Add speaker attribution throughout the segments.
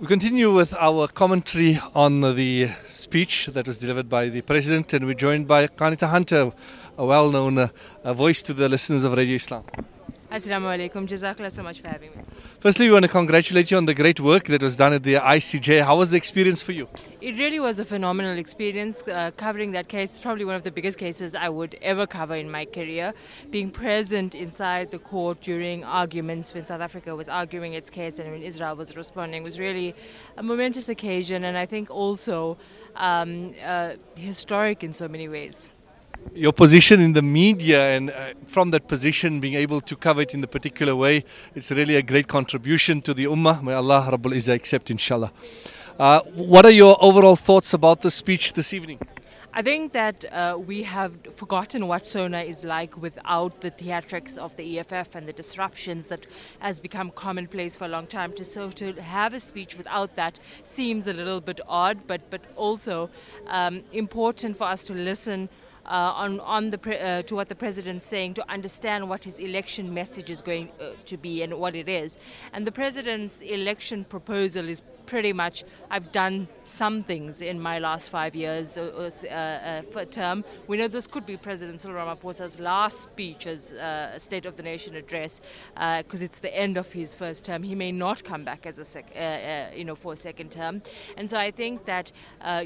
Speaker 1: We continue with our commentary on the speech that was delivered by the President, and we're joined by Qaanitah Hunter, a well known uh, voice to the listeners of Radio Islam.
Speaker 2: Assalamu alaikum. Jazakallah so much for having me.
Speaker 1: Firstly, we want to congratulate you on the great work that was done at the ICJ. How was the experience for you?
Speaker 2: It really was a phenomenal experience. Uh, covering that case is probably one of the biggest cases I would ever cover in my career. Being present inside the court during arguments when South Africa was arguing its case and when Israel was responding was really a momentous occasion and I think also um, uh, historic in so many ways
Speaker 1: your position in the media and uh, from that position being able to cover it in the particular way it's really a great contribution to the ummah. May allah rabbul izzah accept inshallah. Uh, what are your overall thoughts about the speech this evening?
Speaker 2: I think that uh, we have forgotten what SONA is like without the theatrics of the EFF and the disruptions that has become commonplace for a long time. To so to have a speech without that seems a little bit odd, but but also um, important for us to listen on on the pre- uh, to what the president's saying to understand what his election message is going uh, to be and what it is. And the president's election proposal is pretty much I've done some things in my last five years uh, uh, uh, term. We know this could be President Cyril Ramaphosa's last speech as uh, State of the Nation address because uh, it's the end of his first term. He may not come back as a sec- uh, you know for a second term, and so I think that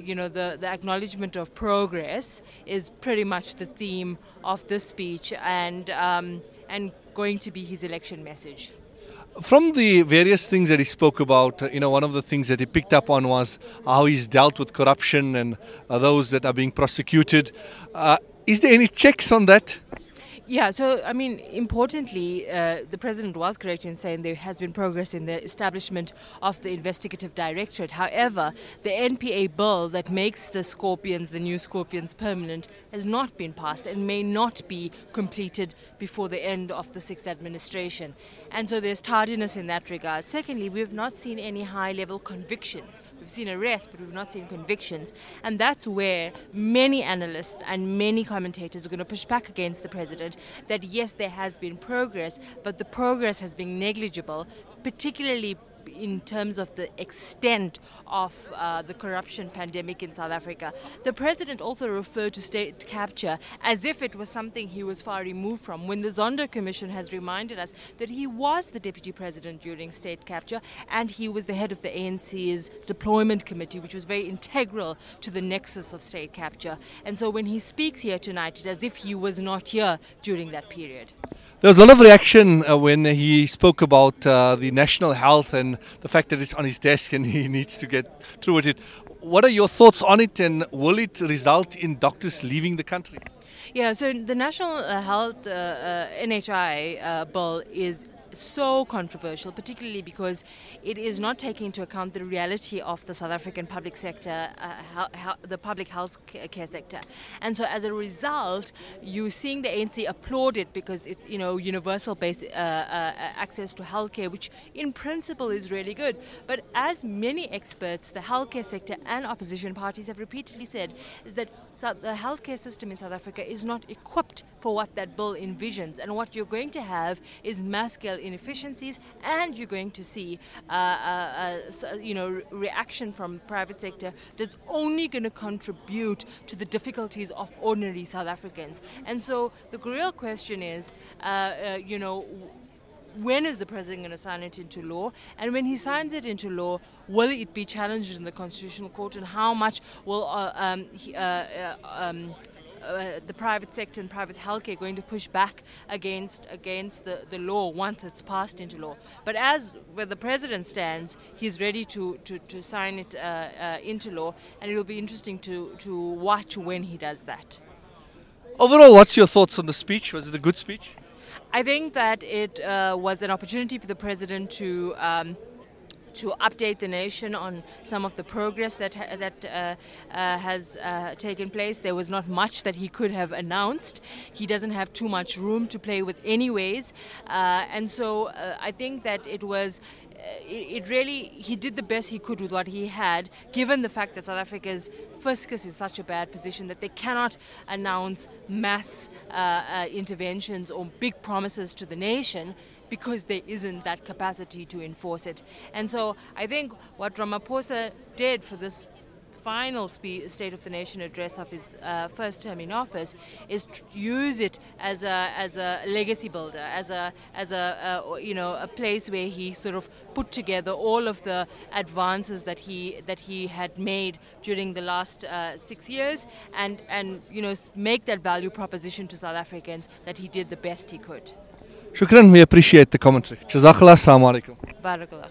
Speaker 2: you know the the acknowledgement of progress is pretty much the theme of this speech and um, and going to be his election message.
Speaker 1: From the various things that he spoke about, you know, one of the things that he picked up on was how he's dealt with corruption and uh, those that are being prosecuted. Uh, is there any checks on that?
Speaker 2: Yeah, so I mean, importantly, uh, the president was correct in saying there has been progress in the establishment of the investigative directorate. However, the NPA bill that makes the Scorpions, the new Scorpions, permanent has not been passed and may not be completed before the end of the sixth administration. And so there's tardiness in that regard. Secondly, we have not seen any high level convictions. We've seen arrests, but we've not seen convictions. And that's where many analysts and many commentators are going to push back against the president that yes, there has been progress, but the progress has been negligible, particularly in terms of the extent of uh, the corruption pandemic in South Africa. The president also referred to state capture as if it was something he was far removed from, when the Zondo Commission has reminded us that he was the deputy president during state capture and he was the head of the ANC's deployment committee, which was very integral to the nexus of state capture. And so when he speaks here tonight, it's as if he was not here during that period.
Speaker 1: There was a lot of reaction uh, when he spoke about uh, the national health and the fact that it's on his desk and he needs to get through with it. What are your thoughts on it, and will it result in doctors leaving the country?
Speaker 2: Yeah, so the National uh, Health uh, uh, NHI uh, bill is so controversial, particularly because it is not taking into account the reality of the South African public sector, uh, the public health care sector. And so, as a result, you're seeing the ANC applaud it because it's you know universal base, uh, uh, access to healthcare, which in principle is really good. But as many experts, the healthcare sector and opposition parties have repeatedly said, is that the healthcare system in South Africa is not equipped for what that bill envisions. And what you're going to have is mass scale inefficiencies, and you're going to see, uh, uh, uh, you know, reaction from private sector that's only going to contribute to the difficulties of ordinary South Africans. And so the real question is, uh, uh, you know when is the president going to sign it into law? And when he signs it into law, will it be challenged in the constitutional court? And how much will uh, um, he, uh, uh, um, uh, the private sector and private healthcare going to push back against against the, the law once it's passed into law. But as where the president stands, he's ready to, to, to sign it uh, uh, into law, and it will be interesting to, to watch when he does that.
Speaker 1: Overall, what's your thoughts on the speech? Was it a good speech?
Speaker 2: I think that it uh, was an opportunity for the president to. Um, to update the nation on some of the progress that ha- that uh, uh, has uh, taken place. There was not much that he could have announced. He doesn't have too much room to play with, anyways, uh, and so uh, I think that it was it, really he did the best he could with what he had, given the fact that South Africa's fiscus is such a bad position that they cannot announce mass uh, uh, interventions or big promises to the nation because there isn't that capacity to enforce it. And so I think what Ramaphosa did for this final spe- State of the Nation address of his uh, first term in office is to use it as a as a legacy builder, as a as a uh, you know a place where he sort of put together all of the advances that he that he had made during the last uh, six years, and and you know make that value proposition to South Africans that he did the best he could.
Speaker 1: Shukran, we appreciate the commentary. Jazakallah, assalamu alaikum.
Speaker 2: Barakallah.